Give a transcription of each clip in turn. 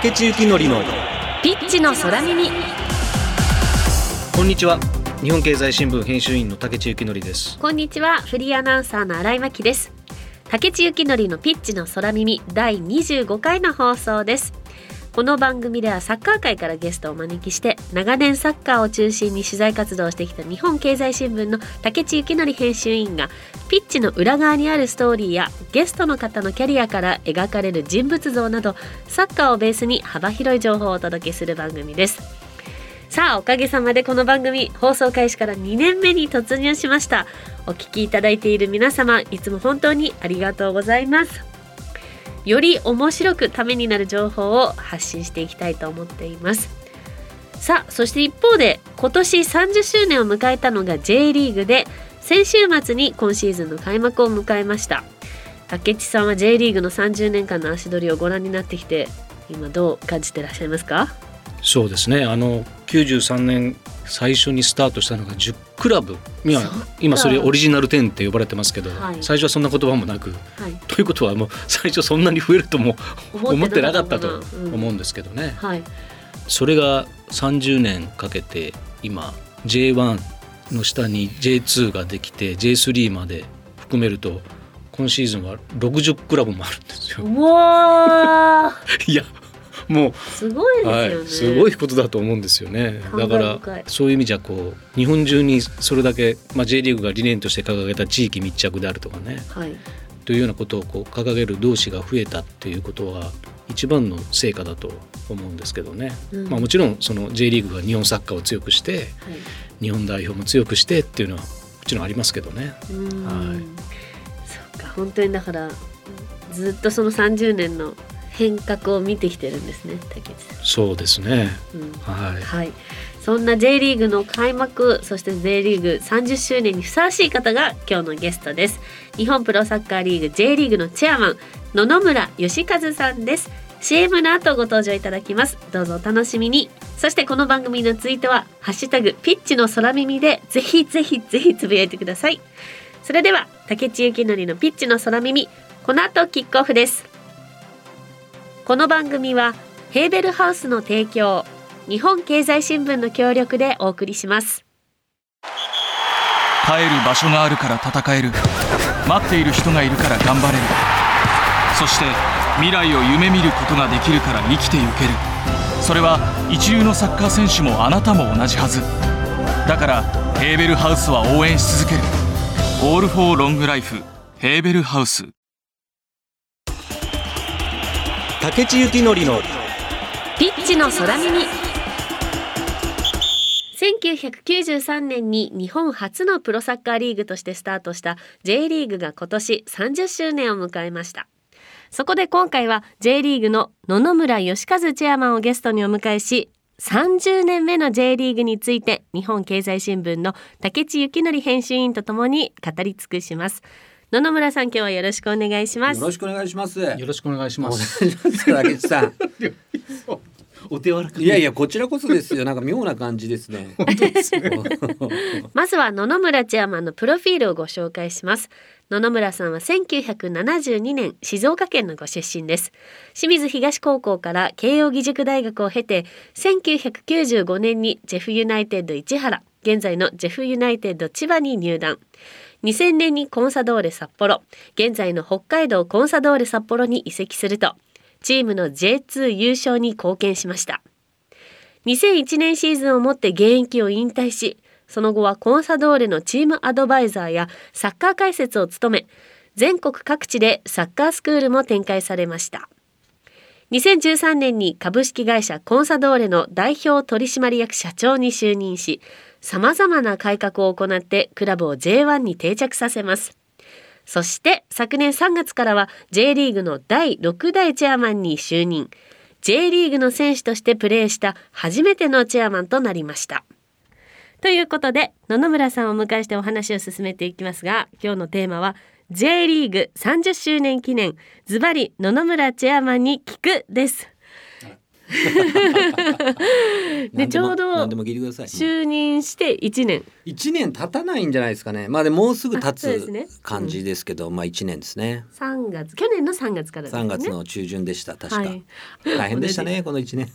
竹地幸典のピッチの空耳。こんにちは。日本経済新聞編集員の竹地幸典です。こんにちは。フリーアナウンサーの新井真希です。竹地幸典のピッチの空耳第25回の放送ですこの番組ではサッカー界からゲストをお招きして長年サッカーを中心に取材活動をしてきた日本経済新聞の竹地幸典編集委員がピッチの裏側にあるストーリーやゲストの方のキャリアから描かれる人物像などサッカーをベースに幅広い情報をお届けする番組です。さあおかげさまでこの番組放送開始から2年目に突入しました。お聞きいただいている皆様いつも本当にありがとうございます。より面白くためになる情報を発信していきたいと思っています。さあそして一方で今年30周年を迎えたのが J リーグで先週末に今シーズンの開幕を迎えました。竹内さんは J リーグの30年間の足取りをご覧になってきて今どう感じてらっしゃいますか？そうですね。あの93年最初にスタートしたのが10クラブ。今今それオリジナル10って呼ばれてますけど、はい、最初はそんな言葉もなく、はい、ということはもう最初そんなに増えるとも思ってなかったと思うんですけどね、うん。はい、それが30年かけて今 J1 の下に J2 ができて J3 まで含めると今シーズンは60クラブもあるんですよ。いやもう。すごいですよね、はい、すごいことだと思うんですよね。だからそういう意味じゃこう日本中にそれだけ、まあ、J リーグが理念として掲げた地域密着であるとかね、はい、というようなことをこう掲げる同士が増えたっていうことは一番の成果だと思うんですけどね、うん、まあ、もちろんその J リーグが日本サッカーを強くして、はい、日本代表も強くしてっていうのはもちろんありますけどね。はい、そうか本当にだからずっとその30年の変革を見てきてるんですね竹内さん。そうですね、うん、はい、はい、そんな J リーグの開幕そして J リーグ30周年にふさわしい方が今日のゲストです。日本プロサッカーリーグ J リーグのチェアマン野々村義和さんです。CM の後ご登場いただきます。どうぞお楽しみに。そしてこの番組のツイートはハッシュタグピッチの空耳でぜひぜひぜひつぶやいてください。それでは竹地幸典のピッチの空耳この後キックオフですこの番組はヘーベルハウスの提供日本経済新聞の協力でお送りします。帰る場所があるから戦える。待っている人がいるから頑張れる。そして未来を夢見ることができるから生きてゆける。それは一流のサッカー選手もあなたも同じはず。だからヘーベルハウスは応援し続ける。オールフォーロングライフヘーベルハウス。竹地幸典のピッチの空耳。1993年に日本初のプロサッカーリーグとしてスタートした J リーグが今年30周年を迎えました。そこで今回は J リーグの野々村義和チェアマンをゲストにお迎えし30年目の J リーグについて日本経済新聞の竹地幸典編集員とともに語り尽くします。野々村さん今日はよろしくお願いします。よろしくお願いします。よろしくお願いします。お手柔らかいやいやこちらこそですよ。なんか妙な感じですね。まずは野々村チェアマンのプロフィールをご紹介します。野々村さんは1972年静岡県のご出身です。清水東高校から慶應義塾大学を経て1995年にジェフユナイテッド市原現在のジェフユナイテッド千葉に入団2000年にコンサドーレ札幌。現在の北海道コンサドーレ札幌に移籍すると。チームの J2 優勝に貢献しました。2001年シーズンをもって現役を引退しその後はコンサドーレのチームアドバイザーやサッカー解説を務め全国各地でサッカースクールも展開されました。2013年に株式会社コンサドーレの代表取締役社長に就任し様々な改革を行ってクラブを J1 に定着させます。そして昨年3月からは J リーグの第6代チェアマンに就任。J リーグの選手としてプレーした初めてのチェアマンとなりました。ということで野々村さんをお迎えしてお話を進めていきますが今日のテーマは J リーグ30周年記念ズバリ野々村チェアマンに聞くです。でちょうど。就任して一年。一年経たないんじゃないですかね。まあでもうすぐ経つ感じですけど、まあ一年ですね。三月去年の三月から三、月の中旬でした確か。大変でしたね この一年。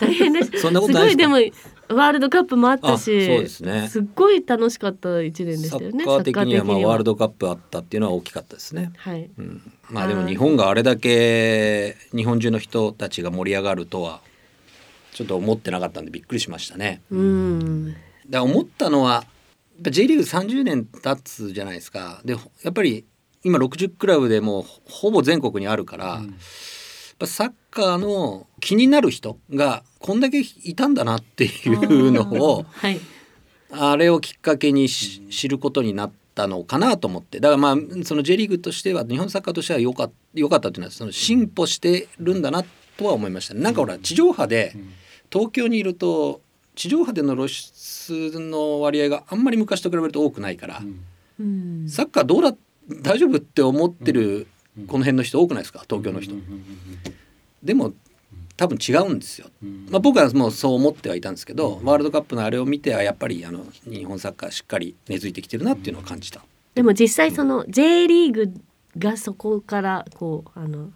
大変です。そんなことないですでもワールドカップもあったし、そうですね。すっごい楽しかった一年でしたよね。サッカー的にはまあワールドカップあったっていうのは大きかったですね。はい。うん、まあでも日本があれだけ日本中の人たちが盛り上がるとはちょっと思ってなかったんでびっくりしましたね。うん。だ思ったのは J リーグ30年経つじゃないですか。でやっぱり今60クラブでもほぼ全国にあるから。うんサッカーの気になる人がこんだけいたんだなっていうのを、はい、あれをきっかけに知ることになったのかなと思って。だからまあその J リーグとしては日本サッカーとしては良かよかったというのはその進歩してるんだなとは思いました、ね、なんかほら地上波で東京にいると地上波での露出の割合があんまり昔と比べると多くないから、うん、サッカーどうだ大丈夫って思ってるこの辺の人多くないですか？東京の人。でも多分違うんですよ、まあ、僕はもうそう思ってはいたんですけど、ワールドカップのあれを見てはやっぱりあの日本サッカーしっかり根付いてきてるなっていうのを感じた。でも実際その J リーグがそこからこうあの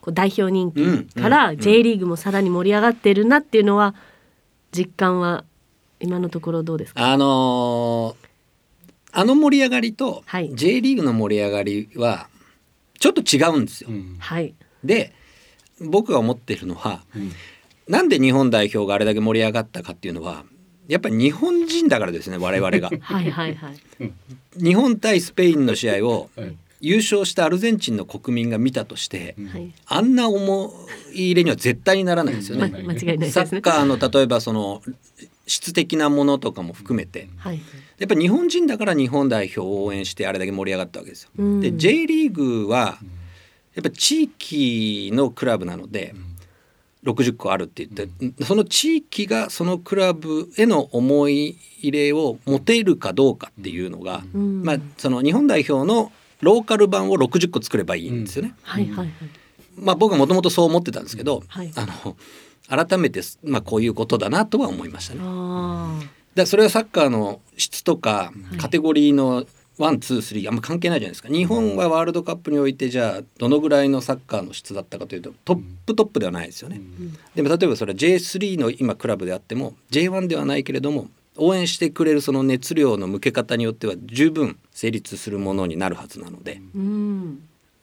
こう代表人気から J リーグもさらに盛り上がってるなっていうのは実感は今のところどうですか？あのー、あの盛り上がりと J リーグの盛り上がりはちょっと違うんですよ。はい、で僕が思っているのは、うん、なんで日本代表があれだけ盛り上がったかっていうのはやっぱり日本人だからですね我々が。はいはいはい、日本対スペインの試合を優勝したアルゼンチンの国民が見たとして、はい、あんな思い入れには絶対にならないですよね。間違いない、ね、サッカーの例えばその質的なものとかも含めて、はい、やっぱり日本人だから日本代表を応援してあれだけ盛り上がったわけですよ。で J リーグはやっぱ地域のクラブなので、60個あるって言って、その地域がそのクラブへの思い入れを持てるかどうかっていうのが、まあ、その日本代表のローカル版を60個作ればいいんですよね。はいはいはい。まあ、僕はもともとそう思ってたんですけど、はい、あの改めて、まあ、こういうことだなとは思いましたね。でそれはサッカーの質とかカテゴリーの one two three あんま関係ないじゃないですか日本はワールドカップにおいてじゃあどのぐらいのサッカーの質だったかというとトップトップではないですよね。でも例えばそれは J3 の今クラブであっても J1 ではないけれども応援してくれるその熱量の向け方によっては十分成立するものになるはずなので,、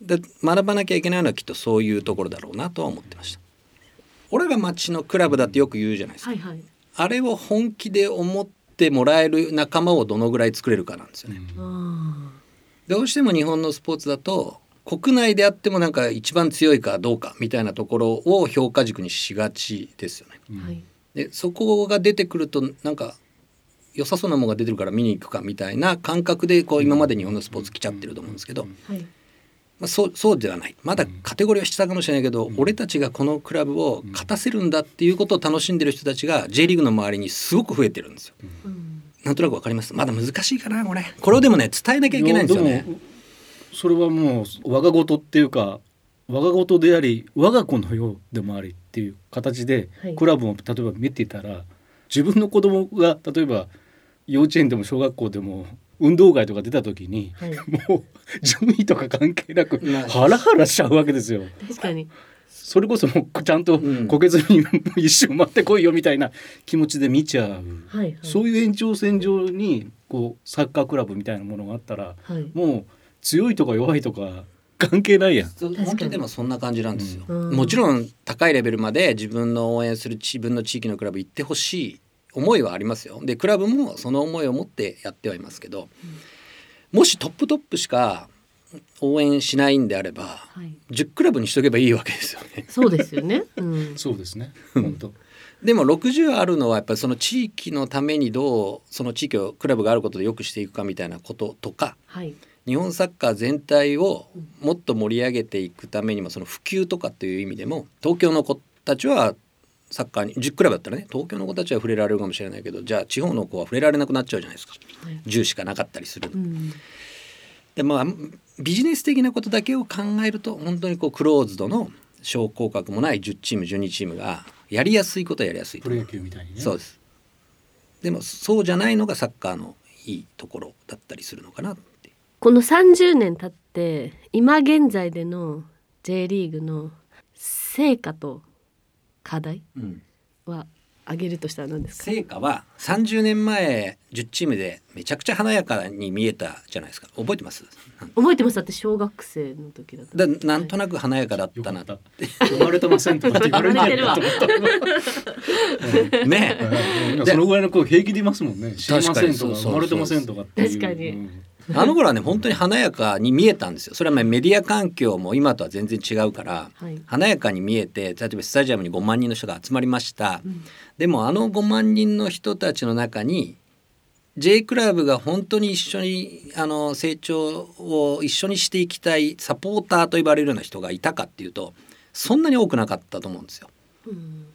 で学ばなきゃいけないのはきっとそういうところだろうなとは思ってました。俺が町のクラブだってよく言うじゃないですか。はいはい、あれを本気で思ってもらえる仲間をどのぐらい作れるかなんですよね。どうしても日本のスポーツだと国内であってもなんか一番強いかどうかみたいなところを評価軸にしがちですよね。はい、でそこが出てくるとなんか良さそうなものが出てるから見に行くかみたいな感覚でこう今まで日本のスポーツ来ちゃってると思うんですけど、はいまあ、そうそうではない。まだカテゴリーは下かもしれないけど、俺たちがこのクラブを勝たせるんだっていうことを楽しんでる人たちが J リーグの周りにすごく増えてるんですよ。なんとなくわかります？まだ難しいかなこれ。これをでもね伝えなきゃいけないんですよね。それはもう我が事っていうか我が事であり我が子のようでもありっていう形でクラブを例えば見ていたら、自分の子供が例えば幼稚園でも小学校でも運動会とか出た時に、はい、もう順位とか関係なくハラハラしちゃうわけですよ。確かに。それこそもうちゃんとこけずに一瞬待ってこいよみたいな気持ちで見ちゃう、はいはい、そういう延長線上にこうサッカークラブみたいなものがあったら、はい、もう強いとか弱いとか関係ないやん。本当にでもそんな感じなんですよ、うん、もちろん高いレベルまで自分の応援する自分の地域のクラブ行ってほしい思いはありますよでクラブもその思いを持ってやってはいますけど、うん、もしトップトップしか応援しないんであれば、はい、10クラブにしとけばいいわけですよね。そうですよね。うん、そうですね。本当。でも60あるのはやっぱりその地域のためにどうその地域をクラブがあることで良くしていくかみたいなこととか、はい、日本サッカー全体をもっと盛り上げていくためにもその普及とかっていう意味でも東京の子たちはサッカーに10クラブだったらね東京の子たちは触れられるかもしれないけどじゃあ地方の子は触れられなくなっちゃうじゃないですか、はい、10しかなかったりする。うん、でまあビジネス的なことだけを考えると本当にこうクローズドの昇降格もない10チーム12チームがやりやすいことはやりやすいプロ野球みたいにね。そうです。でもそうじゃないのがサッカーのいいところだったりするのかなって。この30年経って今現在での J リーグの成果と課題は挙げるとしたら何ですか、成果は30年前10チームでめちゃくちゃ華やかに見えたじゃないですか。覚えてます？覚えてます。だって小学生の時だった。だなんとなく華やかだったなって。生まれてませんとかって言われてるわ。ねそのぐらいの子平気でいますもんね。知りませんとか生まれてませんとか確かに、うんあの頃はね本当に華やかに見えたんですよ。それはメディア環境も今とは全然違うから、はい、華やかに見えて例えばスタジアムに5万人の人が集まりました、うん、でもあの5万人の人たちの中に J クラブが本当に一緒にあの成長を一緒にしていきたいサポーターと呼ばれるような人がいたかっていうとそんなに多くなかったと思うんですよ。うん、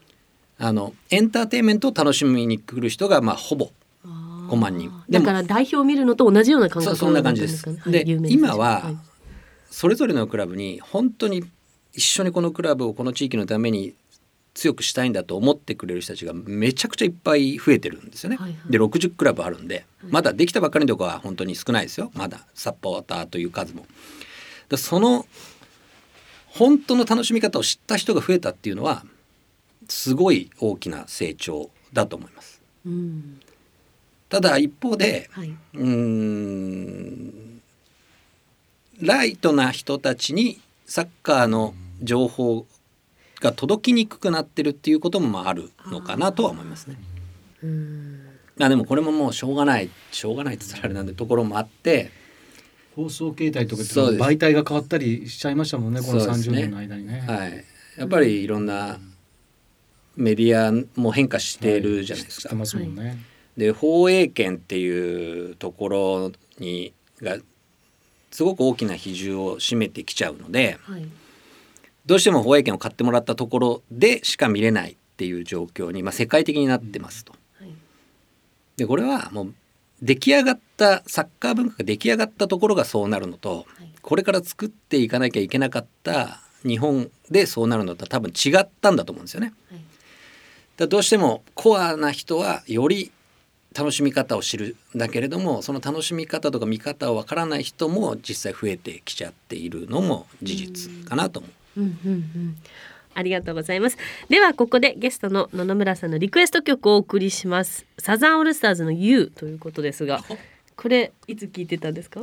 あのエンターテインメントを楽しみに来る人がまあほぼ5万人だから代表を見るのと同じような感覚そんな感じです。で、今はそれぞれのクラブに本当に一緒にこのクラブをこの地域のために強くしたいんだと思ってくれる人たちがめちゃくちゃいっぱい増えてるんですよね。はいはい、で60クラブあるんでまだできたばっかりのとこは本当に少ないですよまだサポーターという数も。だその本当の楽しみ方を知った人が増えたっていうのはすごい大きな成長だと思います。うんただ一方で、はい、うんライトな人たちにサッカーの情報が届きにくくなってるっていうこともあるのかなとは思いますね。あでもこれももうしょうがないしょうがないって言ったらあれなんでところもあって放送形態とか媒体が変わったりしちゃいましたもんねこの30年の間にね。はい、やっぱりいろんなメディアも変化してるじゃないですか。はいで放映権っていうところにがすごく大きな比重を占めてきちゃうので、はい、どうしても放映権を買ってもらったところでしか見れないっていう状況に、まあ、世界的になってますと。はい、でこれはもう出来上がったサッカー文化が出来上がったところがそうなるのと、はい、これから作っていかなきゃいけなかった日本でそうなるのとは多分違ったんだと思うんですよね。だどうしてもコアな人はより楽しみ方を知るんだけれどもその楽しみ方とか見方をわからない人も実際増えてきちゃっているのも事実かなと思う。うんうんうんありがとうございます。ではここでゲストの野々村さんのリクエスト曲をお送りします。サザンオールスターズの You ということですが、これいつ聞いてたんですか？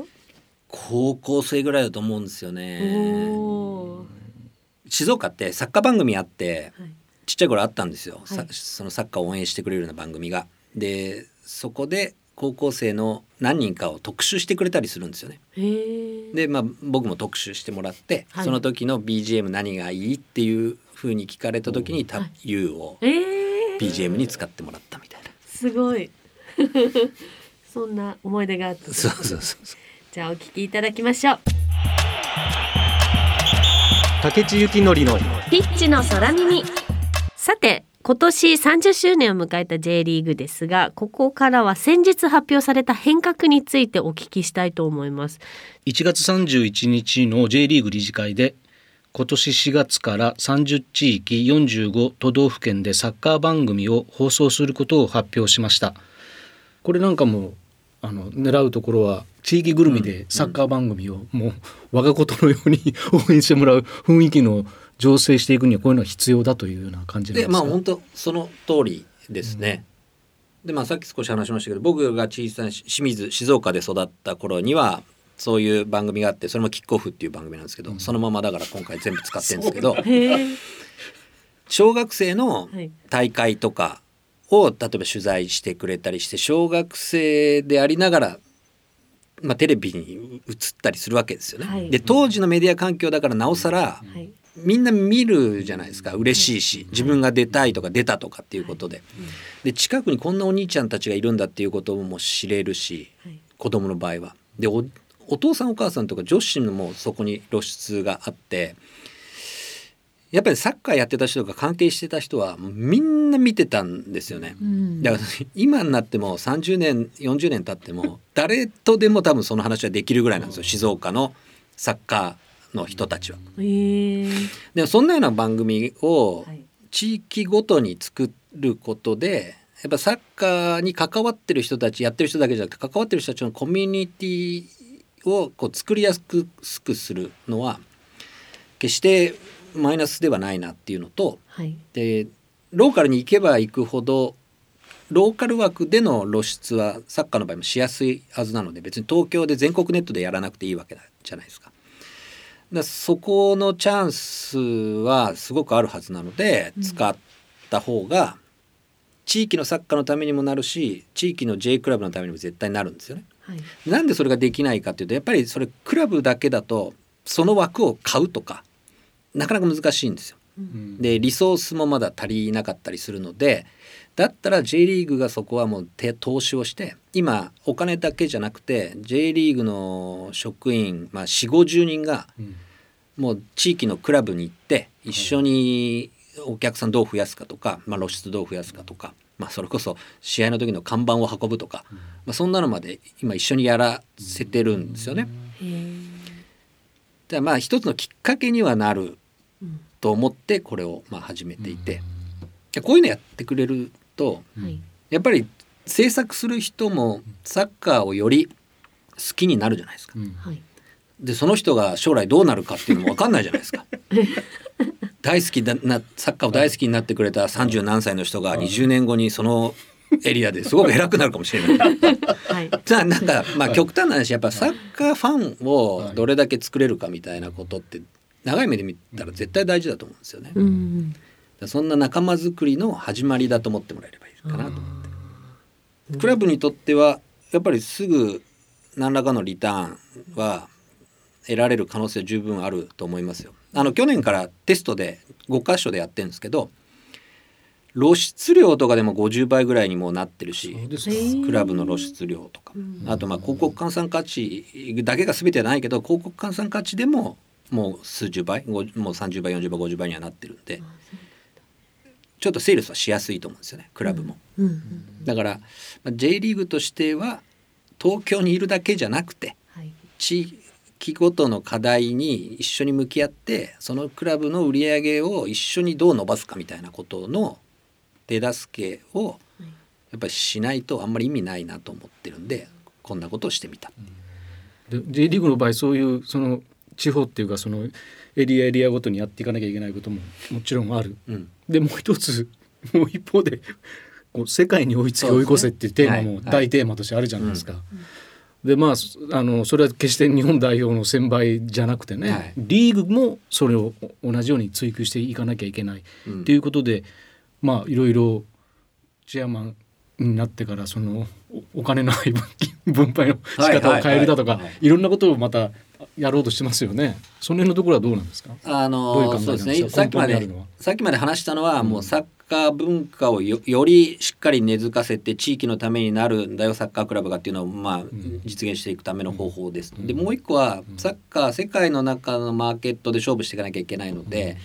高校生ぐらいだと思うんですよね。静岡ってサッカー番組あって、はい、ちっちゃい頃あったんですよ、はい、そのサッカーを応援してくれるような番組が。でそこで高校生の何人かを特集してくれたりするんですよね。で、まあ、僕も特集してもらって、はい、その時の BGM 何がいいっていうふうに聞かれた時に「た、はい、U」を BGM に使ってもらったみたいな。すごい。そんな思い出があった。そうそうそうじゃあお聞きいただきましょう。竹地幸典のピッチの空耳。さて今年30周年を迎えた J リーグですがここからは先日発表された変革についてお聞きしたいと思います。1月31日の J リーグ理事会で今年4月から30地域45都道府県でサッカー番組を放送することを発表しました。これなんかもあの狙うところは地域ぐるみでサッカー番組をもう我がことのように応援してもらう雰囲気の醸成していくにはこういうのは必要だというような感じでまあ本当その通りですね。うん、でまあさっき少し話しましたけど僕が小さな清水静岡で育った頃にはそういう番組があってそれもキックオフっていう番組なんですけど、うん、そのままだから今回全部使ってるんですけど 小学生の大会とかを例えば取材してくれたりして小学生でありながらまあ、テレビに映ったりするわけですよね。はい、で当時のメディア環境だからなおさら、はい、みんな見るじゃないですか。嬉しいし。自分が出たいとか出たとかっていうことで。で近くにこんなお兄ちゃんたちがいるんだっていうことも知れるし子供の場合は。でお父さんお母さんとか女子もそこに露出があってやっぱりサッカーやってた人とか関係してた人はみんな見てたんですよね。だから今になっても30年40年経っても誰とでも多分その話はできるぐらいなんですよ。静岡のサッカーの人たちは。でもそんなような番組を地域ごとに作ることでやっぱサッカーに関わってる人たちやってる人だけじゃなくて関わってる人たちのコミュニティをこう作りやすくするのは決してマイナスではないなっていうのと、はい、でローカルに行けば行くほどローカル枠での露出はサッカーの場合もしやすいはずなので別に東京で全国ネットでやらなくていいわけじゃないですか。だそこのチャンスはすごくあるはずなので、使った方が地域のサッカーのためにもなるし地域の J クラブのためにも絶対なるんですよね。はい、なんでそれができないかっていうとやっぱりそれクラブだけだとその枠を買うとかなかなか難しいんですよ。うん、でリソースもまだ足りなかったりするのでだったら J リーグがそこはもう投資をして今お金だけじゃなくて J リーグの職員、まあ、4 5 0人がもう地域のクラブに行って一緒にお客さんどう増やすかとか、まあ、露出どう増やすかとか、まあ、それこそ試合の時の看板を運ぶとか、まあ、そんなのまで今一緒にやらせてるんですよね。でまあ一つのきっかけにはなると思ってこれをまあ始めていて、こういうのやってくれると、やっぱり制作する人もサッカーをより好きになるじゃないですか。でその人が将来どうなるかっていうのも分かんないじゃないですか。大好きだなサッカーを大好きになってくれた30何歳の人が20年後にそのエリアですごく偉くなるかもしれない。はい、じゃあなんかまあ極端な話やっぱサッカーファンをどれだけ作れるかみたいなことって長い目で見たら絶対大事だと思うんですよね。うん、そんな仲間作りの始まりだと思ってもらえればいいかなと思って。クラブにとってはやっぱりすぐ何らかのリターンは得られる可能性十分あると思いますよ。あの去年からテストで5箇所でやってるんですけど露出量とかでも50倍ぐらいにもなってるしクラブの露出量とか、あとまあ広告換算価値だけが全てはないけど広告換算価値でももう数十倍もう30倍40倍50倍にはなってるんでちょっとセールスはしやすいと思うんですよねクラブも。だから、まあ、J リーグとしては東京にいるだけじゃなくて、地域ごとの課題に一緒に向き合ってそのクラブの売り上げを一緒にどう伸ばすかみたいなことの手助けをやっぱりしないとあんまり意味ないなと思ってるんでこんなことをしてみた。で J リーグの場合そういうその地方っていうかそのエリアエリアごとにやっていかなきゃいけないことももちろんある。うん、でもう一つもう一方でこう世界に追いつけ追い越せっていうテーマも大テーマとしてあるじゃないですか。でまああのそれは決して日本代表の先輩じゃなくてね、はい、リーグもそれを同じように追求していかなきゃいけない、うん、っていうことでまあいろいろチェアマンになってからそのお金の配分 分配の仕方を変えるだとか、いろんなことをまたやろうとしてますよね。その辺のところはどうなんですか？あのそうですね。さっきまでさっきまで話したのは、うん、もうサッカー文化をよよりしっかり根付かせて地域のためになるんだよサッカークラブがっていうのをまあ、実現していくための方法です。でもう一個はサッカー世界の中のマーケットで勝負していかなきゃいけないので。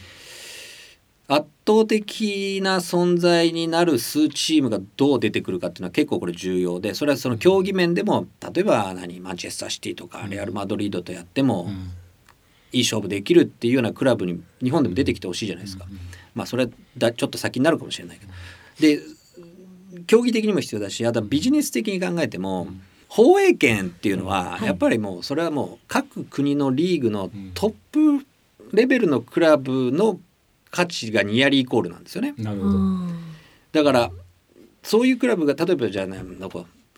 圧倒的な存在になる数チームがどう出てくるかっていうのは結構これ重要でそれはその競技面でも例えば何マンチェスターシティとかレアル・マドリードとやってもいい勝負できるっていうようなクラブに日本でも出てきてほしいじゃないですか。まあそれはだちょっと先になるかもしれないけど。で競技的にも必要だしあとはビジネス的に考えても、放映権っていうのはやっぱりもうそれはもう各国のリーグのトップレベルのクラブの価値がニアリーイコールなんですよね。なるほどだからそういうクラブが例えばじゃあね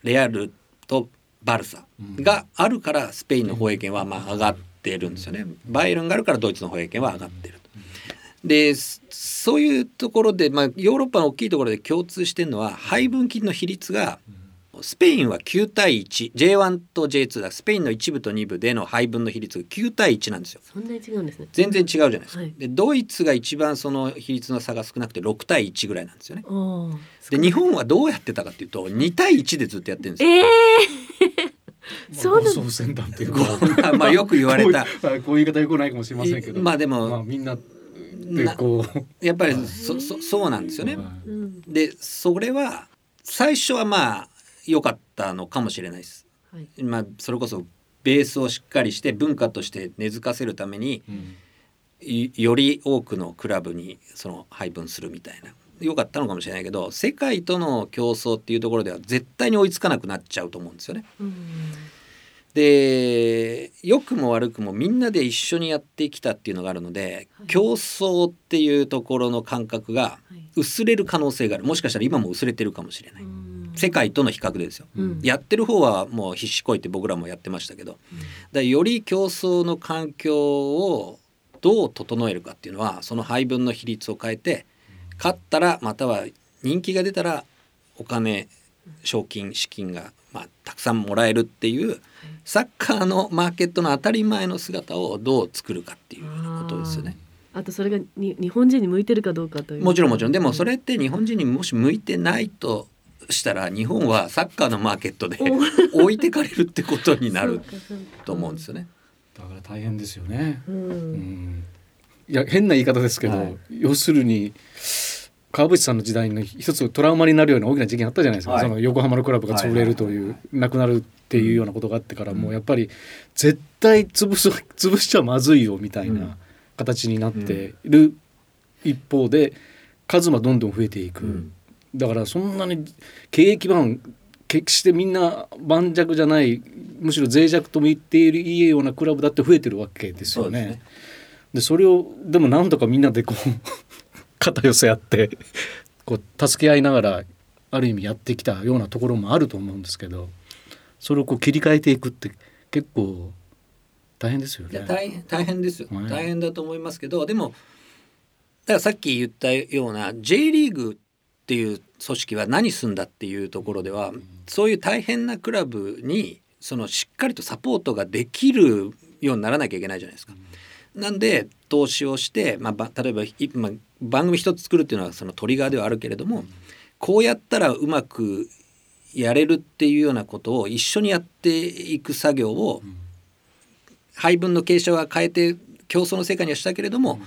レアルとバルサがあるからスペインの放映権はまあ上がってるんですよね。バイエルンがあるからドイツの放映権は上がってる。でそういうところで、まあ、ヨーロッパの大きいところで共通してるのは配分金の比率がスペインは9対 1J1 と J2 だスペインの1部と2部での配分の比率が9対1なんですよ。そんなに違うんですね。全然違うじゃないですか。はい、でドイツが一番その比率の差が少なくて6対1ぐらいなんですよね。で日本はどうやってたかっていうと2対1でずっとやってるんですよ。えーそうなの。先端っていうか、まあよく言われた。こういう言い方よくないかもしれませんけど。まあでも、まあ、みんなこうやっぱりそそそうなんですよね。でそれは最初はまあ良かったのかもしれないです。はい、まあそれこそベースをしっかりして文化として根付かせるために、うん、より多くのクラブにその配分するみたいな。良かったのかもしれないけど世界との競争っていうところでは絶対に追いつかなくなっちゃうと思うんですよね。で良くも悪くもみんなで一緒にやってきたっていうのがあるので、はい、競争っていうところの感覚が薄れる可能性がある。もしかしたら今も薄れてるかもしれない。世界との比較でですよ、うん、やってる方はもう必死こいって僕らもやってましたけど、うん、だより競争の環境をどう整えるかっていうのはその配分の比率を変えて勝ったらまたは人気が出たらお金賞金資金が、まあ、たくさんもらえるっていうサッカーのマーケットの当たり前の姿をどう作るかっていうようなことですよね。あとそれがに日本人に向いてるかどうかという。もちろんもちろん。でもそれって日本人にもし向いてないとしたら日本はサッカーのマーケットで置いてかれるってことになる と思うんですよね。だから大変ですよね。うん、うん。いや変な言い方ですけど、はい、要するに川淵さんの時代の一つトラウマになるような大きな事件あったじゃないですか、はい、その横浜のクラブが潰れるという、なくなるっていうようなことがあってから、もうやっぱり絶対潰す潰しちゃまずいよみたいな形になっている一方で数はどんどん増えていく、だからそんなに経営基盤決してみんな盤石じゃないむしろ脆弱とも言っているいいようなクラブだって増えてるわけですよね。でそれをでもなんとかみんなでこう 肩寄せ合ってこう助け合いながらある意味やってきたようなところもあると思うんですけどそれをこう切り替えていくって結構大変ですよね。大変大変ですよ、はい、大変だと思いますけどでもだからさっき言ったような J リーグってていう組織は何すんだっていうところでは、そういう大変なクラブにそのしっかりとサポートができるようにならなきゃいけないじゃないですか。なんで投資をして、まあ、例えば、まあ、番組一つ作るっていうのはそのトリガーではあるけれどもこうやったらうまくやれるっていうようなことを一緒にやっていく作業を配分の傾斜は変えて競争の世界にはしたけれども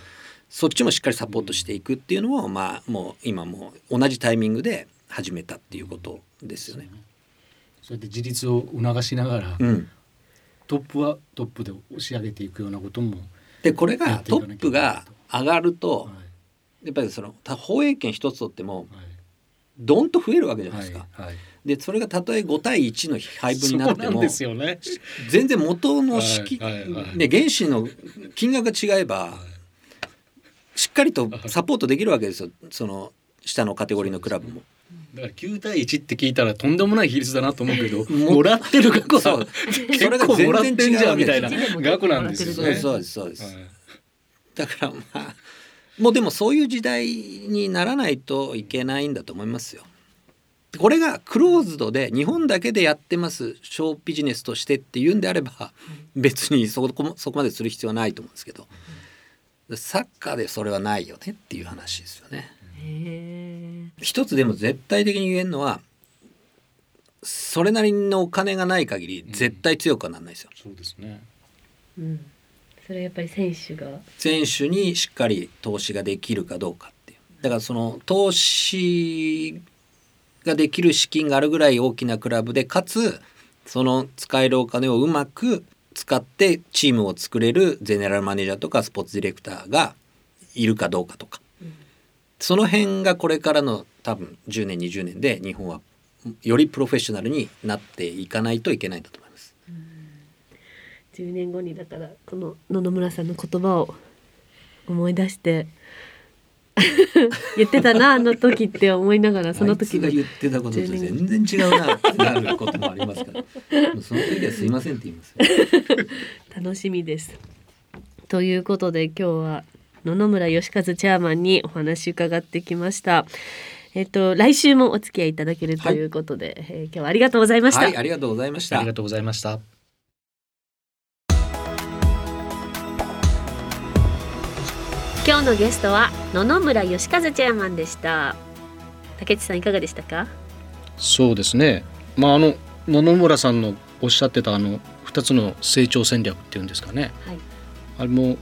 そっちもしっかりサポートしていくっていうのをまあもう今も同じタイミングで始めたっていうことですよね。そうやって自立を促しながら、うん、トップはトップで押し上げていくようなこともでこれがトップが上がると、やっぱりその放映権一つとっても、どんと増えるわけじゃないですか。でそれがたとえ5対1の配分になっても、ね、全然元の式、ね、原資の金額が違えば、しっかりとサポートできるわけですよ。その下のカテゴリーのクラブも。だから9対1って聞いたらとんでもない比率だなと思うけど もらってる額はそれがもらってんじゃんみたいな額なんですよね。そうですそうです、はい、だからまあもうでもそういう時代にならないといけないんだと思いますよ。これがクローズドで日本だけでやってますショービジネスとしてっていうんであれば別にそこそこまでする必要はないと思うんですけどサッカーでそれはないよねっていう話ですよね。一つでも絶対的に言えるのはそれなりのお金がない限り絶対強くはならないですよ。そうですね、うん、それはやっぱり選手が。選手にしっかり投資ができるかどうかっていう。だからその投資ができる資金があるぐらい大きなクラブでかつその使えるお金をうまく使ってチームを作れるゼネラルマネージャーとかスポーツディレクターがいるかどうかとかその辺がこれからの多分10年20年で日本はよりプロフェッショナルになっていかないといけないんだと思います。10年後にだからこの野々村さんの言葉を思い出して 言ってたなあの時って思いながらその時が言ってたことと全然違うなってなることもありますから その時はすいませんって言います 楽しみですということで今日は野々村義和チェアマンにお話伺ってきました。えっと来週もお付き合いいただけるということで、はい、えー、今日はありがとうございました、はい、ありがとうございました。ありがとうございました。今日のゲストは野々村義和チェアマンでした。竹内さんいかがでしたか？そうですね。まああの野々村さんのおっしゃってたあの二つの成長戦略っていうんですかね。はい、あれも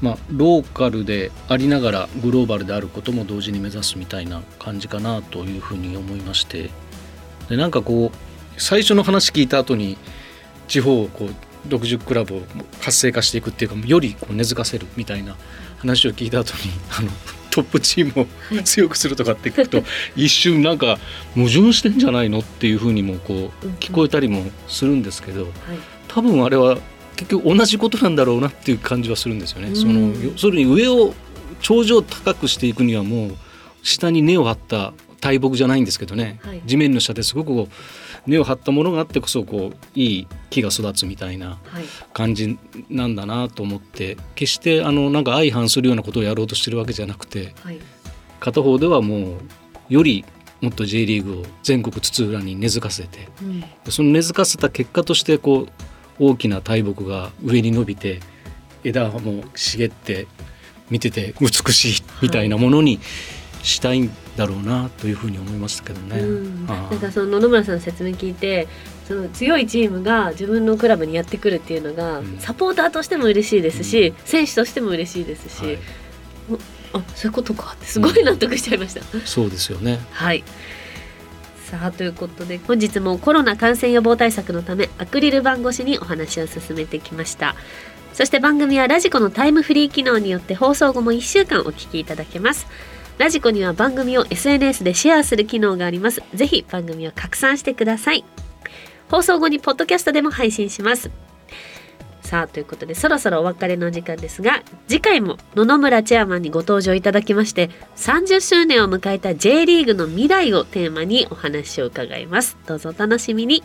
まあ、ローカルでありながらグローバルであることも同時に目指すみたいな感じかなというふうに思いましてでなんかこう最初の話聞いた後に地方をこう60クラブを活性化していくっていうかよりこう根付かせるみたいな話を聞いた後に あのトップチームを強くするとかって聞くと、はい、一瞬なんか矛盾してんじゃないのっていうふうにもこう聞こえたりもするんですけど、うんうん、多分あれは結局同じことなんだろうなっていう感じはするんですよね。うん、その要するに上を頂上高くしていくにはもう下に根を張った大木じゃないんですけどね、はい、地面の下ですごくこう根を張ったものがあってこそこういい木が育つみたいな感じなんだなと思って、決してあのなんか相反するようなことをやろうとしてるわけじゃなくて、はい、片方ではもうよりもっと J リーグを全国津々浦に根付かせて、うん、その根付かせた結果としてこう大きな大木が上に伸びて枝も茂って見てて美しいみたいなものにしたいんだろうなというふうに思いましたけどね。なんかその野々村さんの説明聞いてその強いチームが自分のクラブにやってくるっていうのが、うん、サポーターとしても嬉しいですし、うん、選手としても嬉しいですし、はい、あそういうことかってすごい納得しちゃいました。うん、そうですよね。はい。さあということで本日もコロナ感染予防対策のためアクリル板越しにお話を進めてきました。そして番組はラジコのタイムフリー機能によって放送後も1週間お聞きいただけますラジコには番組を SNS でシェアする機能があります。ぜひ番組を拡散してください。放送後にポッドキャストでも配信します。さあということでそろそろお別れの時間ですが次回も野々村チェアマンにご登場いただきまして30周年を迎えた J リーグの未来をテーマにお話を伺いますどうぞお楽しみに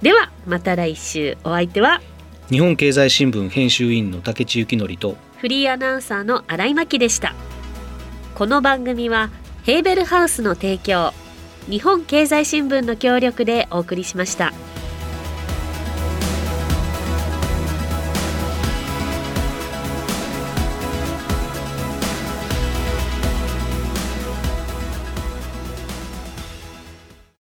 ではまた来週お相手は日本経済新聞編集員の竹地幸則とフリーアナウンサーの新井真希でした。この番組はヘーベルハウスの提供日本経済新聞の協力でお送りしました。